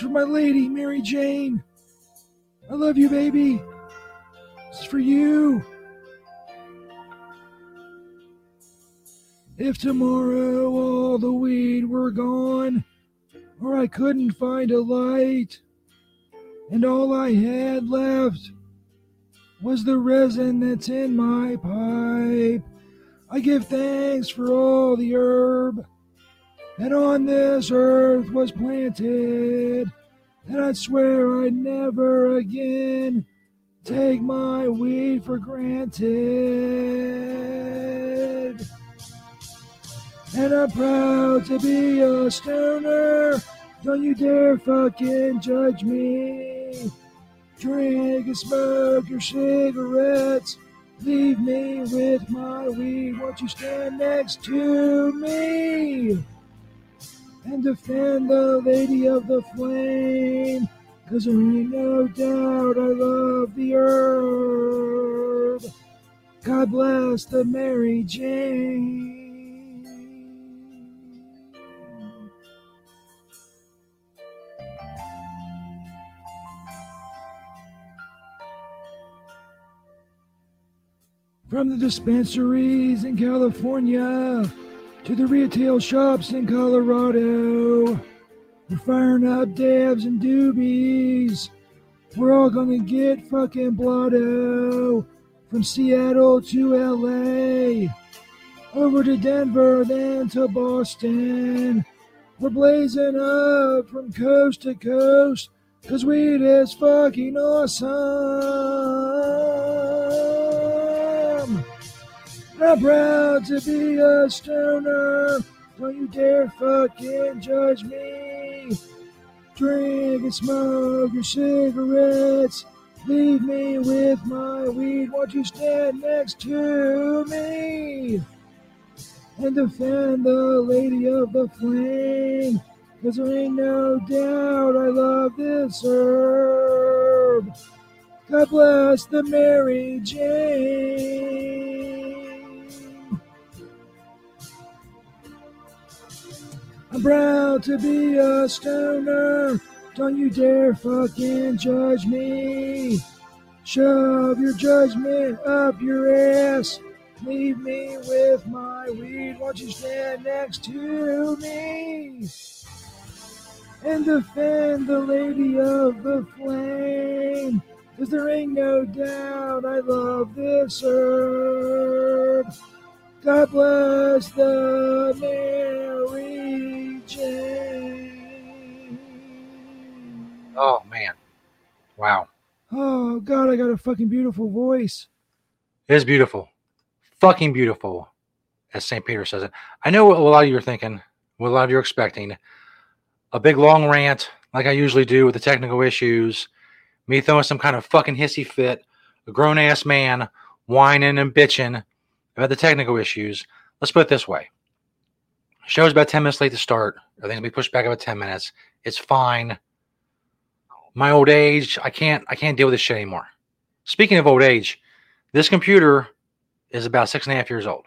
for my lady, Mary Jane. I love you, baby. This is for you. If tomorrow all the weed were gone, or I couldn't find a light, and all I had left was the resin that's in my pipe, I give thanks for all the herb that on this earth was planted, and I swear I'd never again take my weed for granted. And I'm proud to be a stoner. Don't you dare fucking judge me. Drink and smoke your cigarettes. Leave me with my weed. Won't you stand next to me? And defend the lady of the flame. Cause there ain't no doubt I love the herb. God bless the Mary Jane. From the dispensaries in California to the retail shops in Colorado, we're firing up dabs and doobies. We're all gonna get fucking blotto from Seattle to LA, over to Denver, then to Boston. We're blazing up from coast to coast, cause weed is fucking awesome. I'm proud to be a stoner. Don't you dare fucking judge me. Drink and smoke your cigarettes. Leave me with my weed. Won't you stand next to me? And defend the lady of the flame. Cause there ain't no doubt I love this herb. God bless the Mary Jane. I'm proud to be a stoner. Don't you dare fucking judge me. Shove your judgment up your ass. Leave me with my weed. Won't you stand next to me? And defend the lady of the flame. Cause there ain't no doubt I love this herb. God bless the Mary. Oh man, wow, Oh God, I got a fucking beautiful voice. it is beautiful, fucking beautiful, as St. Peter says it. I know what a lot of you are thinking, what a lot of you are expecting, a big long rant like I usually do with the technical issues, me throwing some kind of fucking hissy fit, a grown ass man whining and bitching about the technical issues. Let's put it this way. Show's about 10 minutes late to start. Everything's gonna be pushed back about 10 minutes. It's fine. My old age, I can't I can't deal with this shit anymore. Speaking of old age, this computer is about six and a half years old.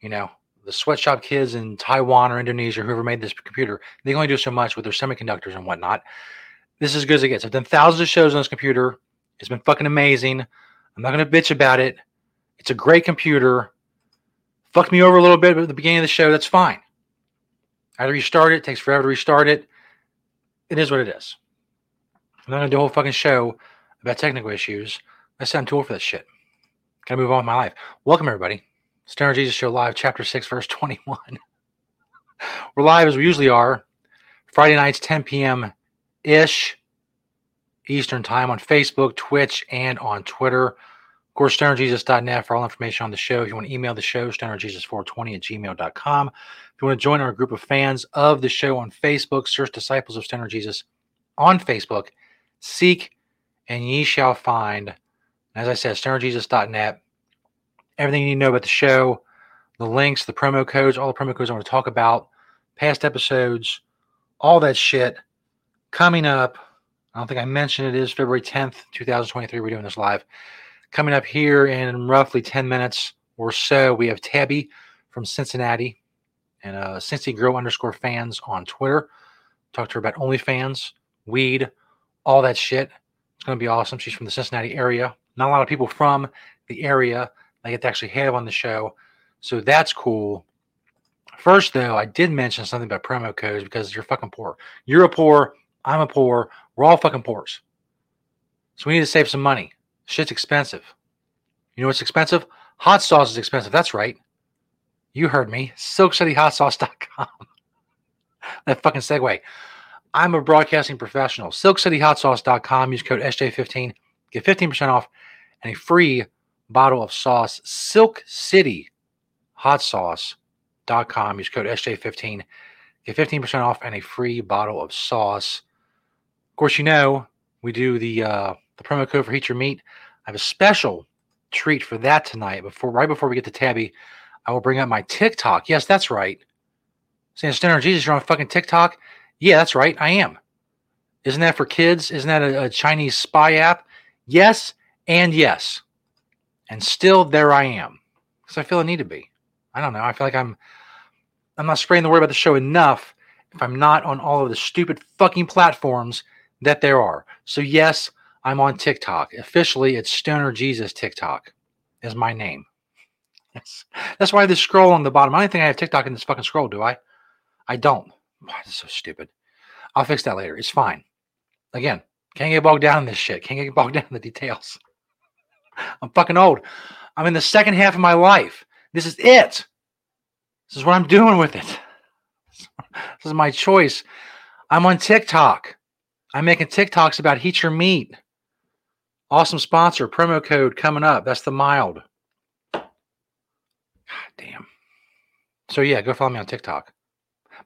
You know, the sweatshop kids in Taiwan or Indonesia, whoever made this computer, they can only do so much with their semiconductors and whatnot. This is as good as it gets. I've done thousands of shows on this computer. It's been fucking amazing. I'm not gonna bitch about it. It's a great computer. Fucked me over a little bit at the beginning of the show. That's fine. I had to restart it. It takes forever to restart it. It is what it is. I'm not gonna do a whole fucking show about technical issues. I sound too old for that shit. Gotta move on with my life. Welcome everybody. Stoner Jesus Show Live, Chapter 6, Verse 21. We're live as we usually are. Friday nights, 10 p.m. ish Eastern Time on Facebook, Twitch, and on Twitter. Of course, stonerjesus.net for all information on the show. If you want to email the show, stonerjesus420 at gmail.com. If you want to join our group of fans of the show on Facebook, search Disciples of Stoner Jesus on Facebook. Seek and ye shall find. As I said, stonerjesus.net. Everything you need to know about the show, the links, the promo codes, all the promo codes I want to talk about, past episodes, all that shit coming up. I don't think I mentioned it is February 10th, 2023. We're doing this live. Coming up here in roughly 10 minutes or so, we have Tabby from Cincinnati and uh, Cincy Girl underscore fans on Twitter. Talk to her about OnlyFans, weed, all that shit. It's going to be awesome. She's from the Cincinnati area. Not a lot of people from the area I get to actually have on the show. So that's cool. First, though, I did mention something about promo codes because you're fucking poor. You're a poor. I'm a poor. We're all fucking poors. So we need to save some money. Shit's expensive. You know what's expensive? Hot sauce is expensive. That's right. You heard me. SilkCityHotSauce.com. that fucking segue. I'm a broadcasting professional. SilkCityHotSauce.com. Use code SJ15. Get 15% off and a free bottle of sauce. Silk City Hot Sauce.com. Use code SJ15. Get 15% off and a free bottle of sauce. Of course, you know we do the uh, the promo code for Heat Your Meat. I have a special treat for that tonight. Before right before we get to Tabby, I will bring up my TikTok. Yes, that's right. Saying Stoner Jesus, you're on fucking TikTok. Yeah, that's right. I am. Isn't that for kids? Isn't that a, a Chinese spy app? Yes, and yes. And still there I am. Because I feel I need to be. I don't know. I feel like I'm I'm not spreading the word about the show enough if I'm not on all of the stupid fucking platforms that there are. So yes, I'm on TikTok. Officially, it's Stoner Jesus TikTok is my name. Yes. That's why this scroll on the bottom. I don't think I have TikTok in this fucking scroll, do I? I don't. Why is so stupid? I'll fix that later. It's fine. Again, can't get bogged down in this shit. Can't get bogged down in the details. I'm fucking old. I'm in the second half of my life. This is it. This is what I'm doing with it. This is my choice. I'm on TikTok. I'm making TikToks about Heat Your Meat. Awesome sponsor, promo code coming up. That's the mild. God damn. So yeah, go follow me on TikTok.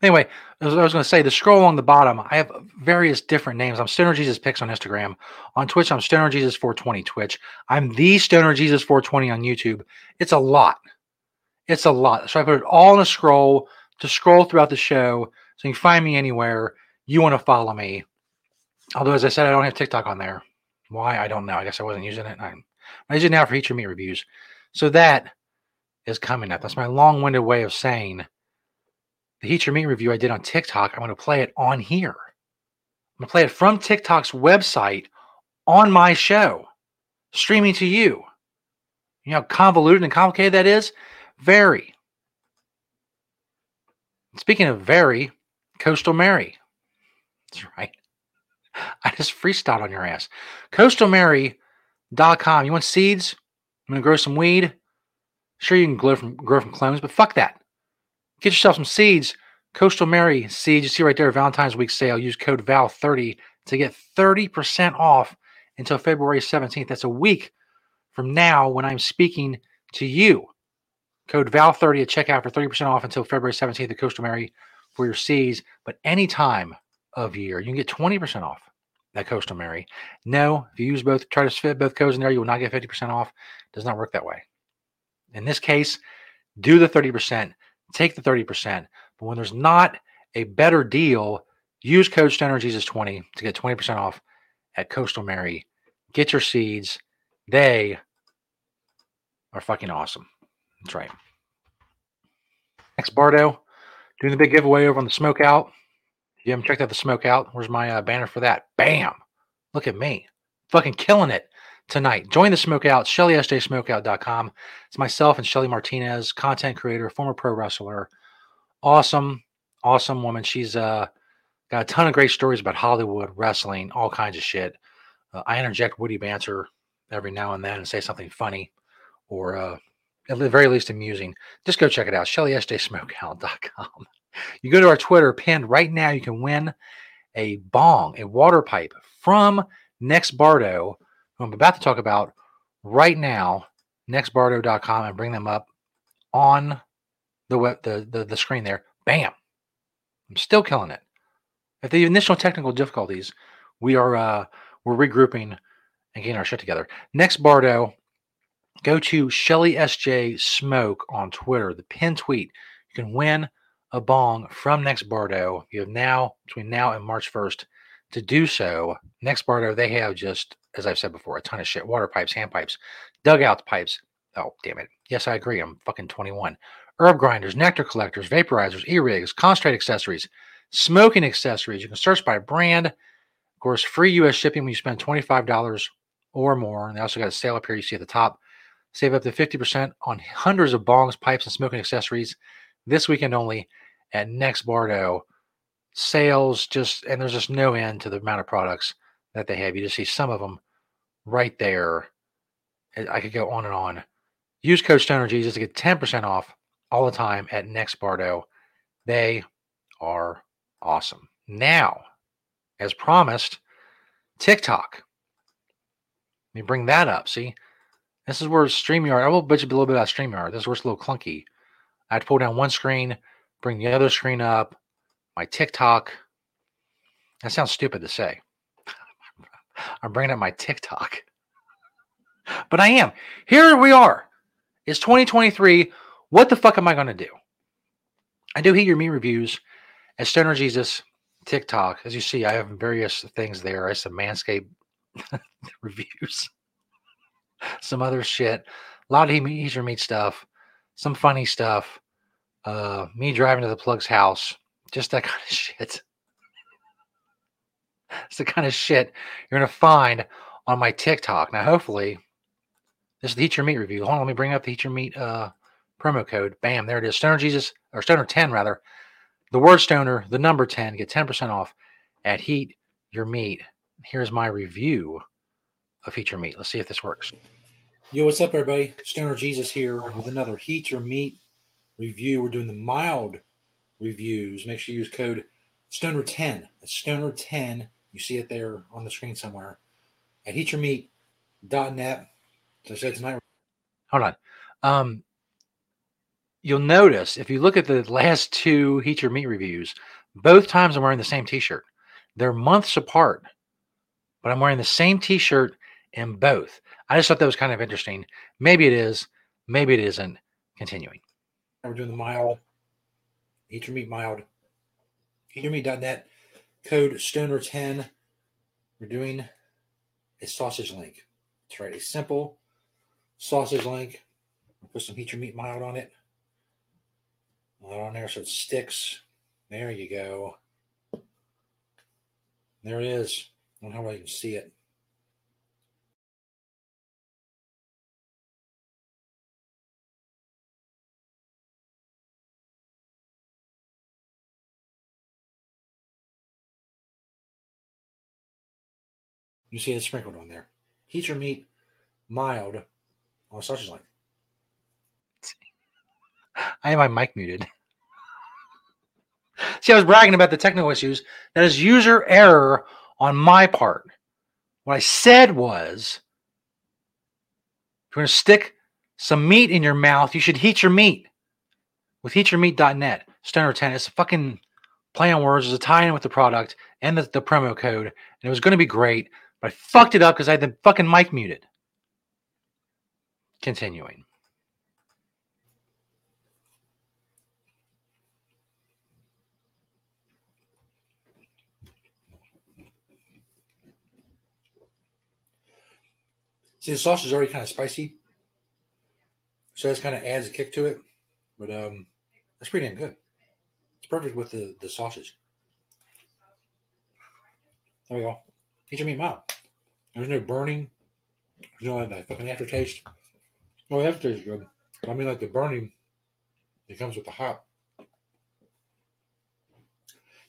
Anyway, as I was going to say, the scroll along the bottom, I have various different names. I'm Stoner Jesus Picks on Instagram. On Twitch, I'm Stoner Jesus 420 Twitch. I'm the Stoner Jesus 420 on YouTube. It's a lot. It's a lot. So I put it all in a scroll to scroll throughout the show. So you can find me anywhere you want to follow me. Although, as I said, I don't have TikTok on there. Why? I don't know. I guess I wasn't using it. I'm using it now for Heat Your Meat reviews. So that is coming up. That's my long winded way of saying the Heat Your Meat review I did on TikTok. I'm going to play it on here. I'm going to play it from TikTok's website on my show, streaming to you. You know how convoluted and complicated that is? Very. Speaking of very, Coastal Mary. That's right. I just freestyled on your ass. CoastalMary.com. You want seeds? I'm going to grow some weed. Sure, you can grow from, grow from clones, but fuck that. Get yourself some seeds. Coastal Mary seeds. You see right there, Valentine's Week sale. Use code VAL30 to get 30% off until February 17th. That's a week from now when I'm speaking to you. Code VAL30 at checkout for 30% off until February 17th at Coastal Mary for your seeds. But anytime of year, you can get 20% off at Coastal Mary. No, if you use both, try to fit both codes in there, you will not get 50% off. It does not work that way. In this case, do the 30%, take the 30%. But when there's not a better deal, use code Stoner Jesus 20 to get 20% off at Coastal Mary. Get your seeds. They are fucking awesome. That's right. Next, Bardo, doing the big giveaway over on the Smoke Out. You haven't checked out the Smoke Out, where's my uh, banner for that? Bam! Look at me. Fucking killing it tonight. Join the Smoke Out, ShellySJSmokeout.com. It's myself and Shelly Martinez, content creator, former pro wrestler. Awesome, awesome woman. She's uh, got a ton of great stories about Hollywood, wrestling, all kinds of shit. Uh, I interject witty banter every now and then and say something funny or uh, at the very least amusing. Just go check it out, ShellySJSmokeout.com. You go to our Twitter pinned right now, you can win a bong, a water pipe from Next Bardo, who I'm about to talk about right now, nextbardo.com, and bring them up on the web, the, the, the screen there. Bam. I'm still killing it. At the initial technical difficulties, we are uh, we're regrouping and getting our shit together. Next Bardo, go to Shelly SJ Smoke on Twitter, the pin tweet. You can win a bong from Next Bardo. You have now between now and March 1st to do so. Next Bardo, they have just, as I've said before, a ton of shit. Water pipes, hand pipes, dugout pipes. Oh, damn it. Yes, I agree. I'm fucking 21. Herb grinders, nectar collectors, vaporizers, e-rigs, concentrate accessories, smoking accessories. You can search by brand. Of course, free US shipping when you spend $25 or more. And they also got a sale up here you see at the top. Save up to 50% on hundreds of bongs, pipes, and smoking accessories this weekend only at Next Bardo. Sales just, and there's just no end to the amount of products that they have. You just see some of them right there. I could go on and on. Use code Stoner Jesus to get 10% off all the time at Next Bardo. They are awesome. Now, as promised, TikTok. Let me bring that up. See, this is where StreamYard, I will bitch a little bit about StreamYard. This is where it's a little clunky. I have to pull down one screen, bring the other screen up, my TikTok. That sounds stupid to say. I'm bringing up my TikTok. But I am. Here we are. It's 2023. What the fuck am I going to do? I do heat your meat reviews at Stoner Jesus TikTok. As you see, I have various things there. I have some Manscaped reviews, some other shit, a lot of heat your meat stuff, some funny stuff, uh, me driving to the plug's house, just that kind of shit. It's the kind of shit you're to find on my TikTok. Now, hopefully, this is the Heat Your Meat review. Hold on, let me bring up the Heat Your Meat uh, promo code. Bam, there it is. Stoner Jesus, or Stoner 10 rather. The word Stoner, the number 10, get 10% off at Heat Your Meat. Here's my review of Heat Your Meat. Let's see if this works. Yo, what's up, everybody? Stoner Jesus here with another Heat Your Meat review. We're doing the mild reviews. Make sure you use code Stoner 10. That's Stoner 10. You see it there on the screen somewhere at heatyourmeat.net. So I said tonight. Hold on. Um, you'll notice if you look at the last two Heat Your Meat reviews, both times I'm wearing the same t-shirt. They're months apart, but I'm wearing the same t-shirt in both. I just thought that was kind of interesting. Maybe it is, maybe it isn't. Continuing. We're doing the mild, Heat Your Meat mild, heatyourmeat.net, code Stoner10. We're doing a sausage link. That's right, a simple sausage link. Put some Heat Your Meat mild on it. On there so it sticks. There you go. There it is. I don't know how I can see it. You see it sprinkled on there. Heat your meat mild on sausage line. I have my mic muted. See, I was bragging about the technical issues. That is user error on my part. What I said was if you're going to stick some meat in your mouth, you should heat your meat with heatyourmeat.net. Stoner 10. It's a fucking play on words. It's a tie in with the product and the, the promo code. And it was going to be great, but I fucked it up because I had the fucking mic muted. Continuing. See, the sauce is already kind of spicy, so this kind of adds a kick to it. But um, that's pretty damn good. It's perfect with the the sausage. There we go. Your meat mild. There's no burning. There's no that fucking aftertaste. Oh, the aftertaste is good. I mean, like the burning, it comes with the hot.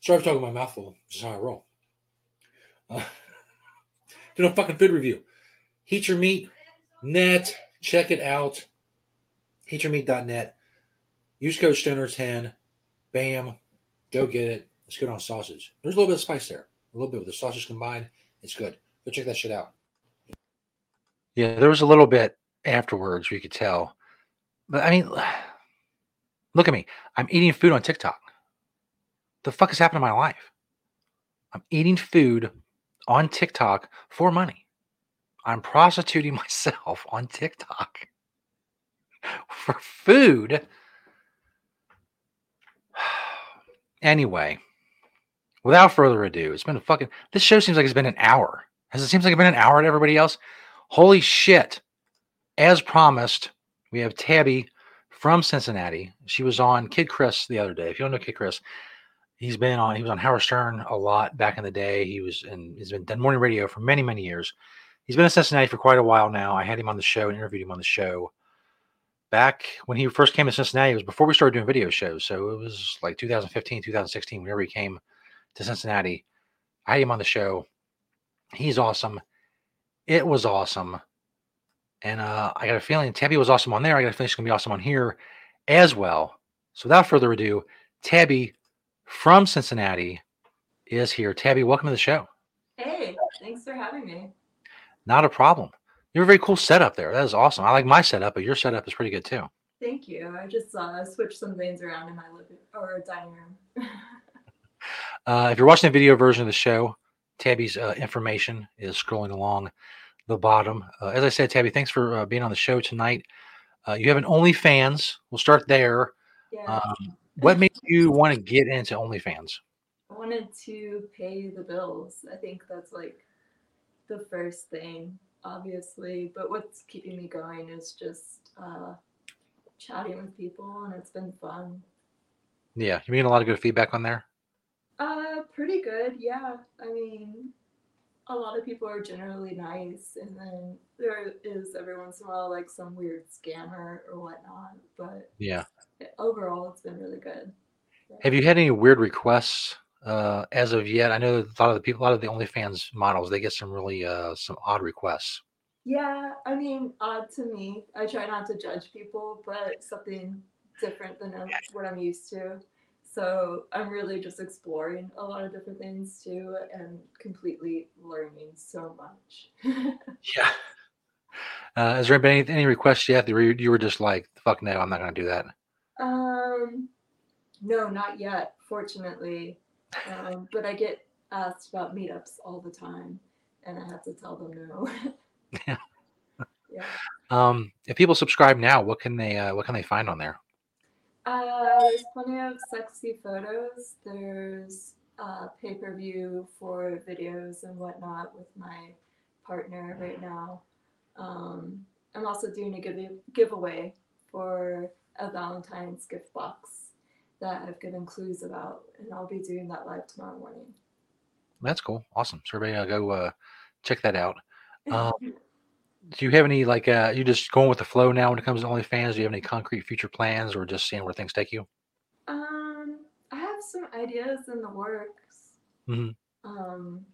Sorry for talking my mouthful. This is how I roll. Uh, a fucking food review. Heat Your Meat net. Check it out. HeatYourMeat.net. Use code Stoner10. Bam. Go get it. It's good on sausage. There's a little bit of spice there. A little bit with the sausage combined. It's good. Go check that shit out. Yeah, there was a little bit afterwards we could tell. But I mean, look at me. I'm eating food on TikTok. The fuck has happened to my life? I'm eating food on TikTok for money. I'm prostituting myself on TikTok for food. Anyway, without further ado, it's been a fucking. This show seems like it's been an hour. Has it seems like it's been an hour to everybody else? Holy shit. As promised, we have Tabby from Cincinnati. She was on Kid Chris the other day. If you don't know Kid Chris, He's been on. He was on Howard Stern a lot back in the day. He was in. He's been done morning radio for many many years. He's been in Cincinnati for quite a while now. I had him on the show and interviewed him on the show back when he first came to Cincinnati. It was before we started doing video shows, so it was like 2015, 2016. Whenever he came to Cincinnati, I had him on the show. He's awesome. It was awesome. And uh, I got a feeling Tabby was awesome on there. I got a feeling she's going to be awesome on here as well. So without further ado, Tabby from Cincinnati is here. Tabby, welcome to the show. Hey, thanks for having me. Not a problem. You have a very cool setup there. That is awesome. I like my setup, but your setup is pretty good too. Thank you. I just uh, switched some things around in my living or dining room. uh, if you're watching the video version of the show, Tabby's uh, information is scrolling along the bottom. Uh, as I said, Tabby, thanks for uh, being on the show tonight. Uh, you have an OnlyFans. We'll start there. Yeah. Um, what made you want to get into OnlyFans? I wanted to pay the bills. I think that's like the first thing, obviously. But what's keeping me going is just uh, chatting with people, and it's been fun. Yeah, you getting a lot of good feedback on there. Uh, pretty good. Yeah. I mean, a lot of people are generally nice, and then there is every once in a while like some weird scammer or whatnot. But Yeah. overall, it's been really good. Have you had any weird requests uh, as of yet? I know a lot of the people, a lot of the OnlyFans models, they get some really uh, some odd requests. Yeah, I mean, odd to me. I try not to judge people, but something different than what I'm used to. So I'm really just exploring a lot of different things too, and completely learning so much. Yeah. Uh, has there been any, any requests yet that you were- you were just like, fuck no, I'm not going to do that? Um, no, not yet, fortunately. Um, but I get asked about meetups all the time, and I have to tell them no. Yeah. yeah. Um, if people subscribe now, what can they uh, what can they find on there? Uh, there's plenty of sexy photos. There's uh, pay per view for videos and whatnot with my partner right now. Um, I'm also doing a give- giveaway for a Valentine's gift box that I've given clues about, and I'll be doing that live tomorrow morning. That's cool, awesome. So everybody, uh, go uh, check that out. Um, do you have any like uh, you just going with the flow now when it comes to OnlyFans? Do you have any concrete future plans, or just seeing where things take you? Um, I have some ideas in the works. Mhm. Um,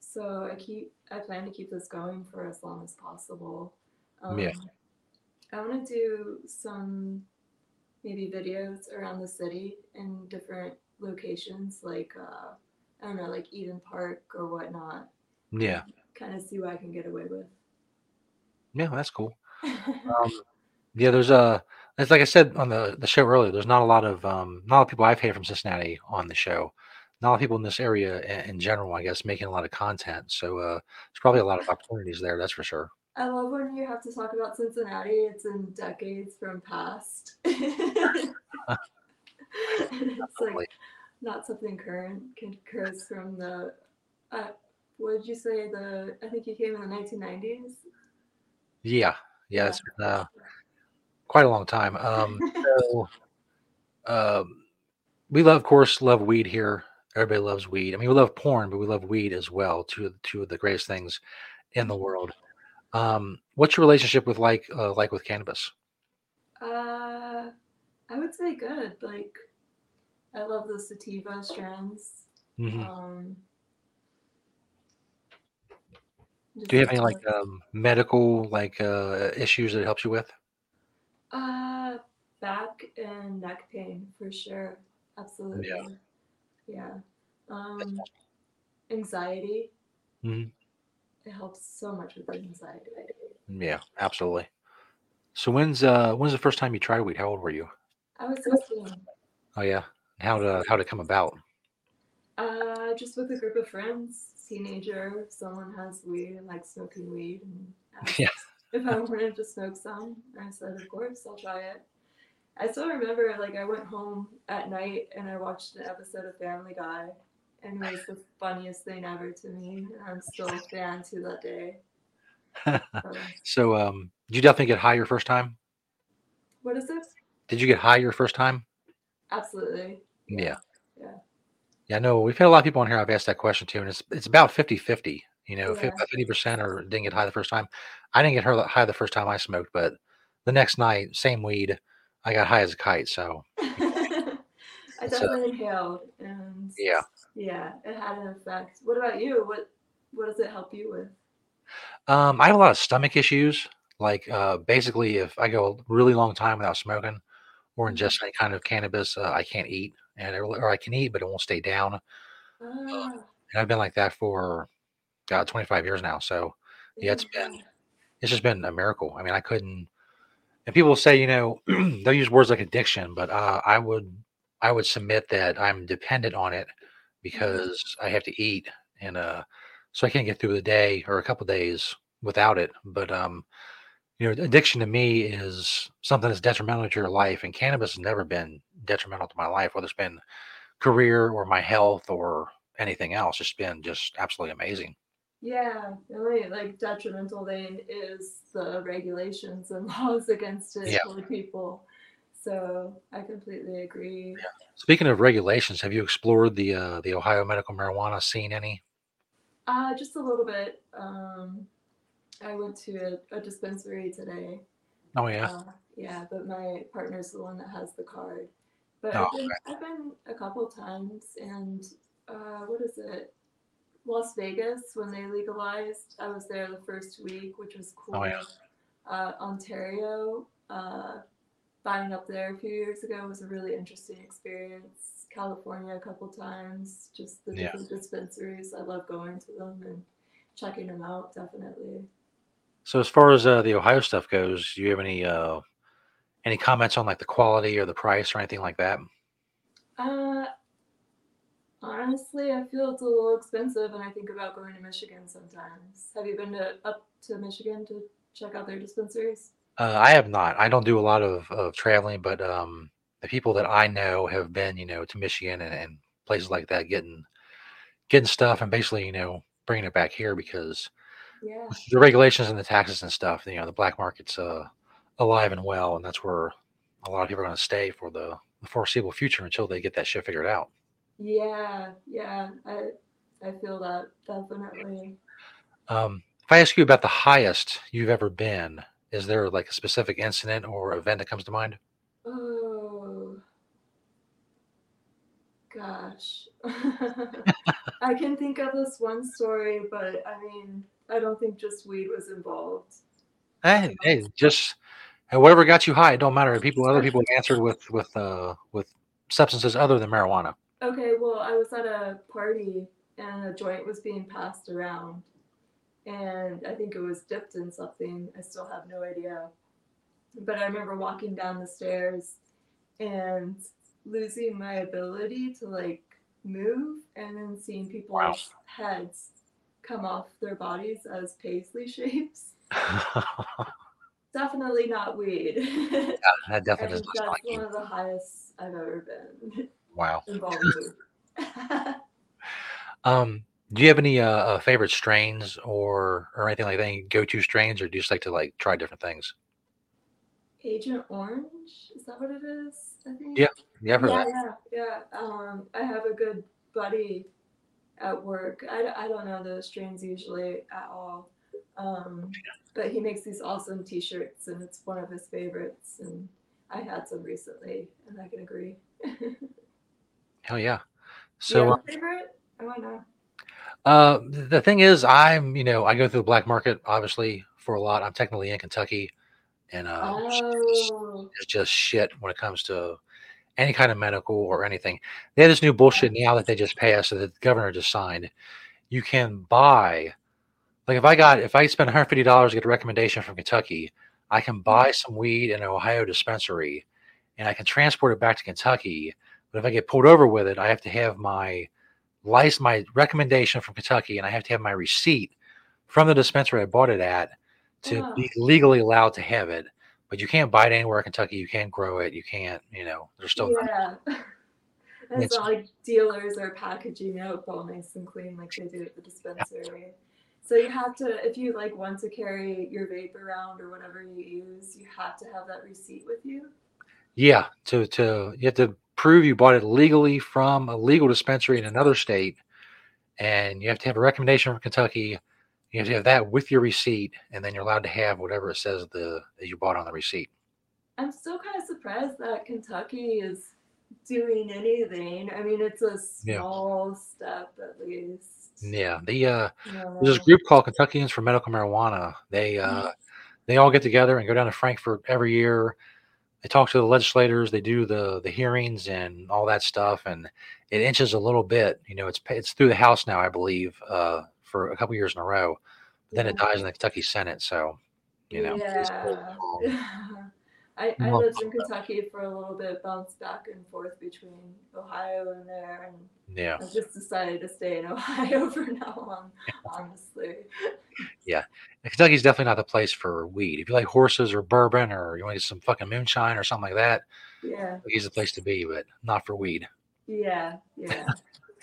so I keep I plan to keep this going for as long as possible. Um, Yeah. I want to do some maybe videos around the city in different locations, like uh, I don't know, like Eden Park or whatnot. Yeah, Kind of see what I can get away with. Yeah, that's cool. Um, yeah, there's a. It's like I said on the the show earlier. There's not a lot of um, not a lot of people I've had from Cincinnati on the show. Not a lot of people in this area in, in general, I guess, making a lot of content. So uh, there's probably a lot of opportunities there. That's for sure. I love when you have to talk about Cincinnati. It's in decades from past. it's like not something current. Occurs from the. Uh, what did you say? The I think you came in the 1990s. Yeah, yeah, it's been uh, quite a long time. Um, so, um, we love, of course, love weed here. Everybody loves weed. I mean, we love porn, but we love weed as well. Two the two of the greatest things in the world. Um, what's your relationship with like uh, like with cannabis? Uh, I would say good. Like, I love the sativa strands. Mhm. Um, Do you have any like um, medical like uh, issues that it helps you with? Uh, back and neck pain for sure. Absolutely. Yeah. Um, anxiety. Mhm. It helps so much with anxiety. Yeah, absolutely. So when's uh when's the first time you tried weed? How old were you? I was 16. Oh yeah. How to how to come about? Uh, just with a group of friends, teenager. Someone has weed and likes smoking weed, and asked Yeah. if I wanted to smoke some, I said, of course, I'll try it. I still remember, like, I went home at night and I watched an episode of Family Guy, and it was the funniest thing ever to me. And I'm still a fan to that day. So, so um, did you definitely get high your first time? what is this? Did you get high your first time? Absolutely. Yeah. Yeah, no, we've had a lot of people on here. I've asked that question too, and it's it's about 50-50. You know, Yeah. fifty percent or didn't get high the first time. I didn't get her high the first time I smoked, but the next night, same weed, I got high as a kite. So I a- definitely inhaled, and Yeah. yeah, it had an effect. What about you? What what does it help you with? um, I have a lot of stomach issues. Like uh, basically, if I go a really long time without smoking or Mhm. ingest any kind of cannabis, uh, I can't eat, and it, or I can eat, but it won't stay down. Ah, And I've been like that for God, 25 years now. So Yeah, it's been- it's just been a miracle. I mean, I couldn't. And people say, you know, they'll use words like addiction, but uh, I would, I would submit that I'm dependent on it because I have to eat, and uh, so I can't get through the day or a couple days without it. But um, you know, addiction to me is something that's detrimental to your life, and cannabis has never been detrimental to my life, whether it's been career or my health or anything else. It's been just absolutely amazing. Yeah, the only like detrimental thing is the regulations and laws against it Yeah. for people. So I completely agree. Speaking of regulations, have you explored the uh, the Ohio medical marijuana scene any? Uh, just a little bit. Um, I went to a, a dispensary today. Oh yeah, Uh, yeah, but my partner's the one that has the card. But Oh, I've, been, I've been a couple times, and uh, what is it? Las Vegas when they legalized. I was there the first week, which was cool. Oh, yeah. uh, Ontario, uh, buying up there a few years ago was a really interesting experience. California a couple times, just the Yeah. different dispensaries. I love going to them and checking them out. Definitely. So as far as uh, the Ohio stuff goes, do you have any uh, any comments on like the quality or the price or anything like that? Uh, honestly, I feel it's a little expensive, and I think about going to Michigan sometimes. Have you been to up to Michigan to check out their dispensaries? Uh, I have not. I don't do a lot of, of traveling, but um, the people that I know have been, you know, to Michigan and, and places like that, getting getting stuff and basically, you know, bringing it back here because Yeah. the regulations and the taxes and stuff, you know, the black market's uh, alive and well, and that's where a lot of people are going to stay for the, the foreseeable future until they get that shit figured out. Yeah, yeah, I I feel that definitely. Um, if I ask you about the highest you've ever been, is there like a specific incident or event that comes to mind? Oh, gosh. I can think of this one story, but I mean, I don't think just weed was involved. Hey, hey, just and whatever got you high, it don't matter. People, other people answered with with uh with substances other than marijuana. Okay, well, I was at a party and a joint was being passed around, and I think it was dipped in something. I still have no idea. But I remember walking down the stairs and losing my ability to like move and then seeing people's Wow. heads come off their bodies as paisley shapes. Definitely not weed. that definitely does that's like one of the highest I've ever been Wow. involved with. Um, do you have any uh, uh favorite strains or or anything like that? Any go-to strains, or do you just like to like try different things? Agent Orange, is that what it is? I think. Yeah, Yeah, yeah, that. yeah, yeah. Um, I have a good buddy at work. I, I don't know the strains usually at all, um, but he makes these awesome T-shirts, and it's one of his favorites. And I had some recently, and I can agree. Hell yeah. So, you uh, favorite? I want to. Uh, the thing is, I'm, you know, I go through the black market obviously for a lot. I'm technically in Kentucky, and uh, Oh, it's just shit when it comes to any kind of medical or anything. They have this new bullshit now that they just passed, that the governor just signed. You can buy, like, if I got, if I spend 150 dollars to get a recommendation from Kentucky, I can hmm. buy some weed in an Ohio dispensary, and I can transport it back to Kentucky. But if I get pulled over with it, I have to have my license, my recommendation from Kentucky, and I have to have my receipt from the dispensary I bought it at to be legally allowed to have it. But you can't buy it anywhere in Kentucky. You can't grow it. You can't, you know, there's still yeah. And it's not like dealers are packaging it up all nice and clean like they do at the dispensary. So you have to, if you like want to carry your vape around or whatever you use, you have to have that receipt with you. Yeah, to to you have to prove you bought it legally from a legal dispensary in another state, and you have to have a recommendation from Kentucky. You have to have that with your receipt, and then you're allowed to have whatever it says the that you bought on the receipt. I'm still kind of surprised that Kentucky is doing anything. I mean, it's a Yeah. small step at least. Yeah, the uh, there's this know. group called Kentuckians for Medical Marijuana. They uh, they all get together and go down to Frankfort every year. They talk to the legislators. They do the the hearings and all that stuff, and it inches a little bit. You know, it's it's through the House now, I believe, uh, for a couple years in a row. But then it dies in the Kentucky Senate. So, you know, yeah. I, I lived in Kentucky for a little bit, bounced back and forth between Ohio and there, and yeah, I just decided to stay in Ohio for now on, honestly. Yeah, Kentucky's definitely not the place for weed. If you like horses or bourbon, or you want to get some fucking moonshine or something like that, Yeah, Kentucky's the place to be. But not for weed. yeah, yeah.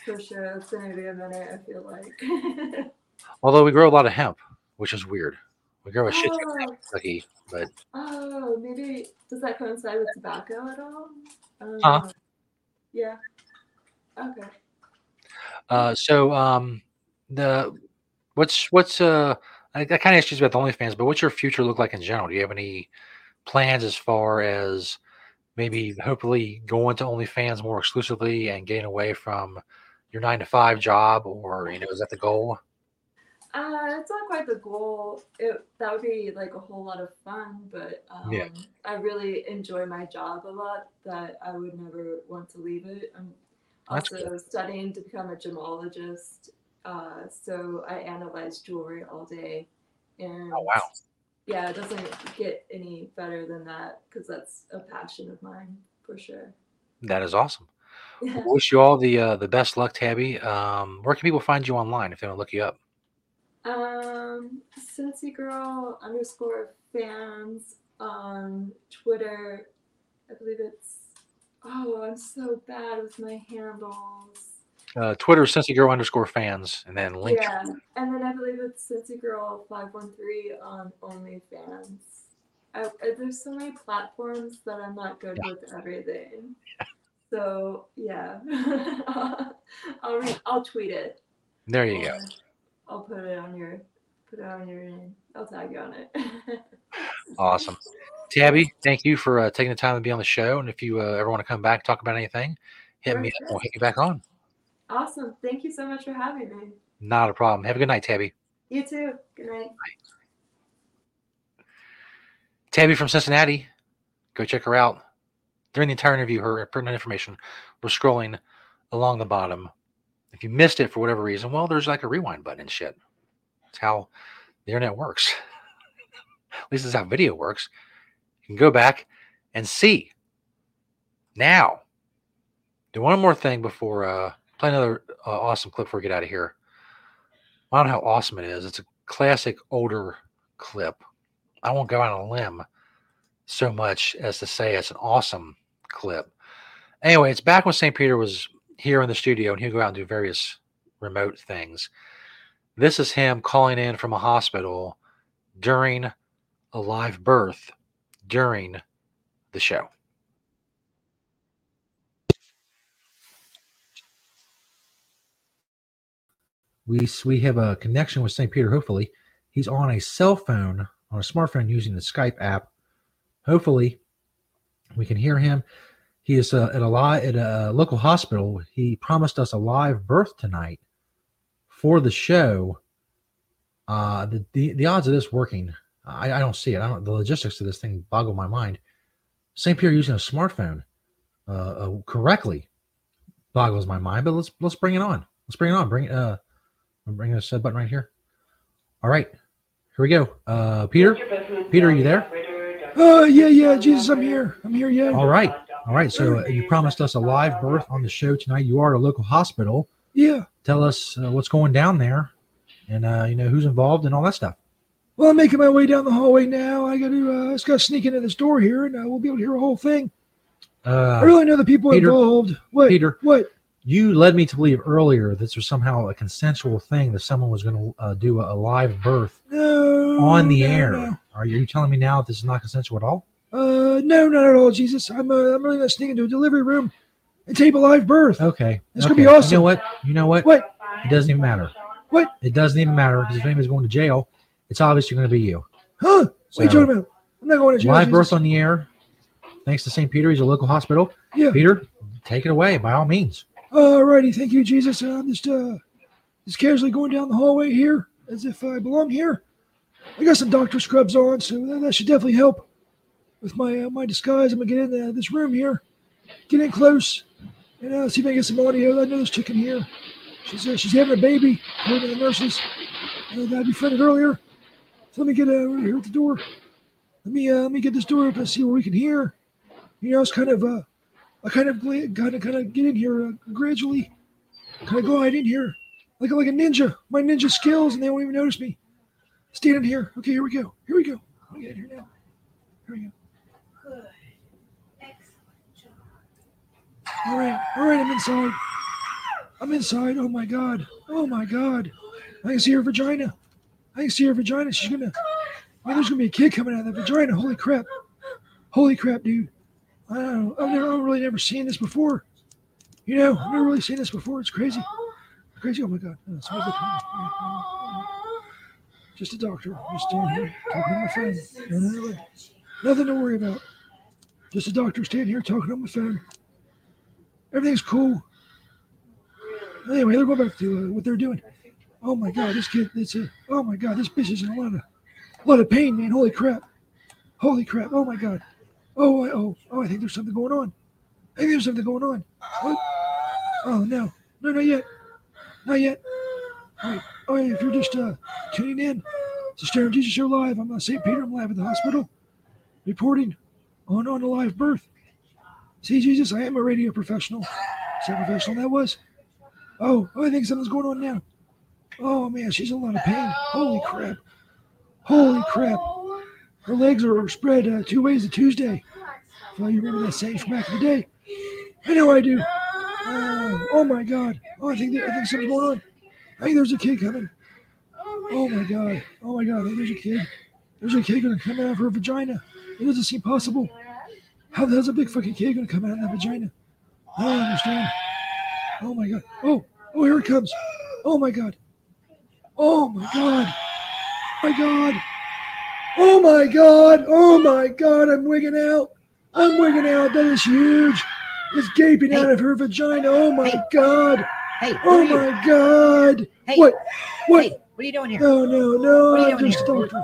For sure. It's gonna be a minute, I feel like. Although we grow a lot of hemp, which is weird. We grow a shit ton of hemp in Oh. Kentucky, but oh, maybe does that coincide with tobacco at all? Don't Huh? Yeah. Okay. uh, so um, the what's what's uh, I, I kind of asked you about the OnlyFans, but what's your future look like in general? Do you have any plans as far as maybe hopefully going to OnlyFans more exclusively and getting away from your nine to five job, or you know, is that the goal? Uh, it's not quite the goal. It that would be like a whole lot of fun, but um, Yeah. I really enjoy my job a lot. That I would never want to leave it. I'm That's also studying to become a gemologist. Uh, so I analyze jewelry all day, and Oh wow, yeah, it doesn't get any better than that because that's a passion of mine for sure. that is awesome. Yeah. Wish you all the uh, the best luck, Tabby. Um, where can people find you online if they want to look you up? Um, Cincy Girl underscore fans on Twitter. I believe it's. Oh, I'm so bad with my handles. Uh, Twitter, Cincy Girl underscore fans, and then link. Yeah, and then I believe it's Cincy Girl five one three on OnlyFans. I, I- there's so many platforms that I'm not good with everything. So yeah, I'll re- I'll tweet it. There you go. I'll put it on your put it on your I'll tag you on it. Awesome. Tabby, thank you for uh, taking the time to be on the show. And if you uh, ever want to come back and talk about anything, hit me up. We'll hit you back on. awesome. Thank you so much for having me. Not a problem. Have a good night, Tabby. You too. Good night. Tabby from Cincinnati. Go check her out. During the entire interview, her pertinent information was scrolling along the bottom. If you missed it for whatever reason, well, there's like a rewind button and shit. It's how the internet works. At least it's how video works. You can go back and see. Now, do one more thing before uh, play another uh, awesome clip before we get out of here. I don't know how awesome it is. It's a classic older clip. I won't go out on a limb so much as to say it's an awesome clip. Anyway, it's back when St. Peter was here in the studio and he'd go out and do various remote things. This is him calling in from a hospital during a live birth during the show. We, we have a connection with St. Peter, hopefully. He's on a cell phone, on a smartphone using the Skype app. Hopefully, we can hear him. He is uh, at a li- at a local hospital. He promised us a live birth tonight for the show. Uh, the, the the odds of this working, I, I don't see it. I don't. The logistics of this thing boggle my mind. St. Peter using a smartphone uh, uh, correctly boggles my mind. But let's let's bring it on. Let's bring it on. Bring uh, I'm bringing this button right here. All right, here we go. Uh, Peter, Peter, are you there? Oh, yeah, yeah, Jesus, I'm here. I'm here, yeah. All right. All right. So uh, you promised us a live birth on the show tonight. You are at a local hospital. Yeah. Tell us uh, what's going down there, and uh, you know who's involved and all that stuff. Well, I'm making my way down the hallway now. I got to, uh, I just got to sneak into this door here, and uh, we'll be able to hear a whole thing. I Uh, really know the people Peter. involved. What? Peter. What? You led me to believe earlier this was somehow a consensual thing that someone was going to uh, do a, a live birth No. on the no, air. no. Are you telling me now this is not consensual at all? Uh, no, not at all, Jesus. I'm, uh, I'm really gonna sneak into a delivery room. and tape a live birth. Okay. It's okay. gonna be awesome. You know what? You know what? What? It doesn't even matter. What? It doesn't even matter because if anybody's going to jail, it's obviously going to be you. Huh? What are you talking about? I'm not going to jail. Live Jesus. birth on the air. Thanks to St. Peter, he's a local hospital. Yeah. Peter, take it away by all means. Alrighty, thank you, Jesus. Uh, I'm just uh, just casually going down the hallway here as if I belong here. I got some doctor scrubs on, so that, should definitely help with my uh, my disguise. I'm gonna get in uh, this room here, get in close, and uh, see if I can get some audio. I know this chicken here. She's uh, she's having a baby. According to the nurses uh, that I befriended earlier. So let me get uh, over here at the door. Let me let me get this door open and see what we can hear. You know, it's kind of uh, I kind of kind of kind of get in here uh, gradually, kind of glide in here like like a ninja. My ninja skills, and they won't even notice me. Stand in here. Okay, here we go. Here we go. Me get in here now. Here we go. Good. Excellent job. All right, all right. I'm inside. I'm inside. Oh my god. Oh my god. I can see her vagina. I can see her vagina. She's gonna. Man, there's gonna be a kid coming out of that vagina. Holy crap. Holy crap, dude. I don't know. I've never, I've really never seen this before. You know, I've never really seen this before. It's crazy. Crazy. Oh my god. Oh. Just a doctor. Just standing here talking on my phone. No, no, no, no. Nothing to worry about. Just a doctor standing here talking on my phone. Everything's cool. Anyway, they're going back to uh, what they're doing. Oh my god, this kid, it's a, oh my god, this bitch is in a lot of, a lot of pain, man. Holy crap. Holy crap. Oh my god. Oh, oh, oh, I think there's something going on. I think there's something going on. What? Oh no. No, not yet. Not yet. All right. Oh, if you're just uh, tuning in, it's the Stoner Jesus Show Live. I'm uh, St. Peter. I'm live at the hospital, reporting on on a live birth. See, Jesus, I am a radio professional. How professional that was? Oh, oh, I think something's going on now. Oh man, she's in a lot of pain. Holy crap! Holy crap! Her legs are spread uh, two ways a Tuesday. Well, you remember that saying from back in the day? I know I do. Oh, oh my God! Oh, I think I think something's going on. I think there's a kid coming. Oh my God! Oh my God! There's a kid. There's a kid gonna come out of her vagina. It doesn't seem possible. How the hell's a big fucking kid gonna come out of that vagina? I don't understand. Oh my God! Oh, oh, here it comes! Oh my God! Oh my God! My God! Oh my God! Oh my God! I'm wigging out! I'm wigging out! That is huge! It's gaping out of her vagina! Oh my Hey. God! Hey, Oh are you- my God! Hey. What? What? Hey, what are you doing here? No, no, no! I'm just a here? doctor.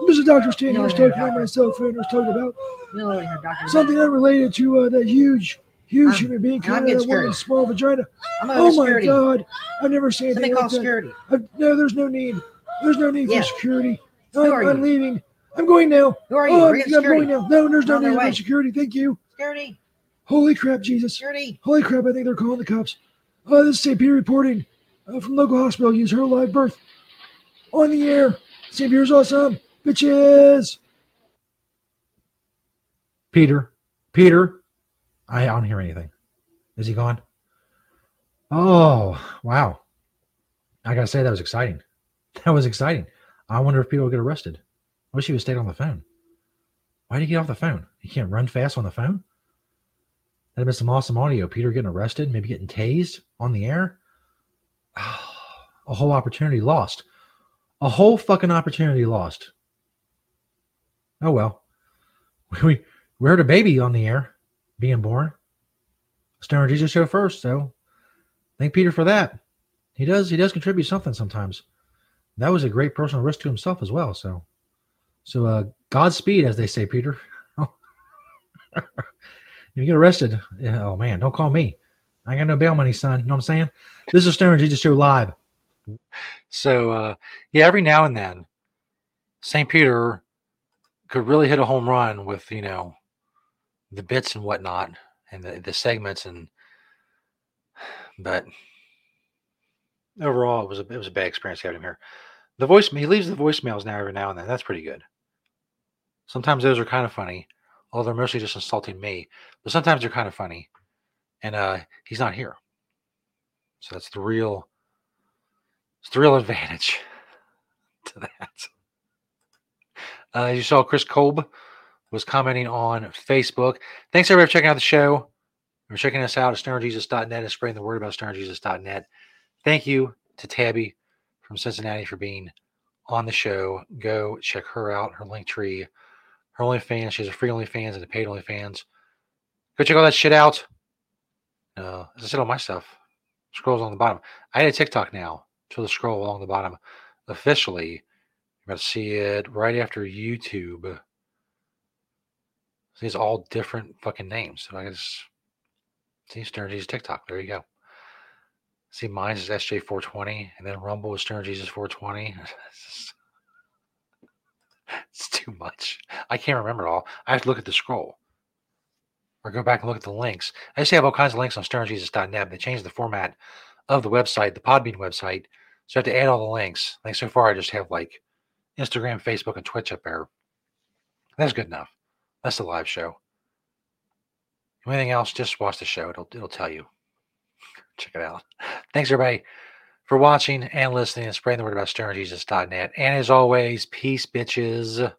I'm just a doctor standing No, here you're talking not. on my cell phone. I was talking about No, you're a doctor. something unrelated to uh, that huge, huge I'm- human being coming out of that scared. small vagina. Oh my. God! I've never seen anything like that. security. I've, no, there's no need. There's no need Yeah. for security. I'm, I'm leaving. I'm going now. Who are you? Oh, I'm, I'm going now. No, there's no On their need security. Thank you. Security. Holy crap, Jesus. Security. Holy crap, I think they're calling the cops. Oh, this is St. Peter reporting uh, from local hospital. Use her live birth on the air. St. Peter's awesome. Bitches. Peter, Peter, I, I don't hear anything. Is he gone? Oh, wow. I gotta say that was exciting. That was exciting. I wonder if people will get arrested. Wish he would stayed on the phone. Why did he get off the phone? He can't run fast on the phone? That'd been some awesome audio. Peter getting arrested, maybe getting tased on the air. a whole opportunity lost. A whole fucking opportunity lost. Oh well. We we heard a baby on the air being born. Stoner Jesus show first, so thank Peter for that. He does he does contribute something sometimes. That was a great personal risk to himself as well. So so uh Godspeed, as they say, Peter. if you get arrested, oh man, don't call me. I got no bail money, son. You know what I'm saying? This is Stoner Jesus Show Live. So uh, yeah, every now and then, St. Peter could really hit a home run with you know the bits and whatnot and the, the segments and but overall it was a it was a bad experience having him here. The voice he leaves the voicemails now every now and then. That's pretty good. Sometimes those are kind of funny, although they're mostly just insulting me. But sometimes they're kind of funny, and uh, he's not here, so that's the real it's the real advantage to that. Uh, you saw Chris Kolb was commenting on Facebook. Thanks everybody for checking out the show. We're checking us out at stonerjesus.net and spreading the word about stonerjesus.net. Thank you to Tabby from Cincinnati for being on the show. Go check her out, her link tree, her OnlyFans. She has a free OnlyFans and a paid OnlyFans. Go check all that shit out. Uh, as I said on my stuff, scrolls on the bottom. I had a TikTok now, so the scroll along the bottom. Officially, you're to see it right after YouTube. These all different fucking names. So I guess see Stoner Jesus TikTok. There you go. See, mine is SJ420, and then Rumble is Stoner Jesus 420. It's, it's too much. I can't remember it all. I have to look at the scroll or go back and look at the links. I used to have all kinds of links on stonerjesus.net. They changed the format of the website, the Podbean website. So I have to add all the links. Like so far, I just have like Instagram, Facebook, and Twitch up there. That's good enough. That's the live show. Anything else, just watch the show. It'll, it'll tell you. Check it out. Thanks, everybody, for watching and listening and spreading the word about stonerjesus.net. And as always, peace, bitches.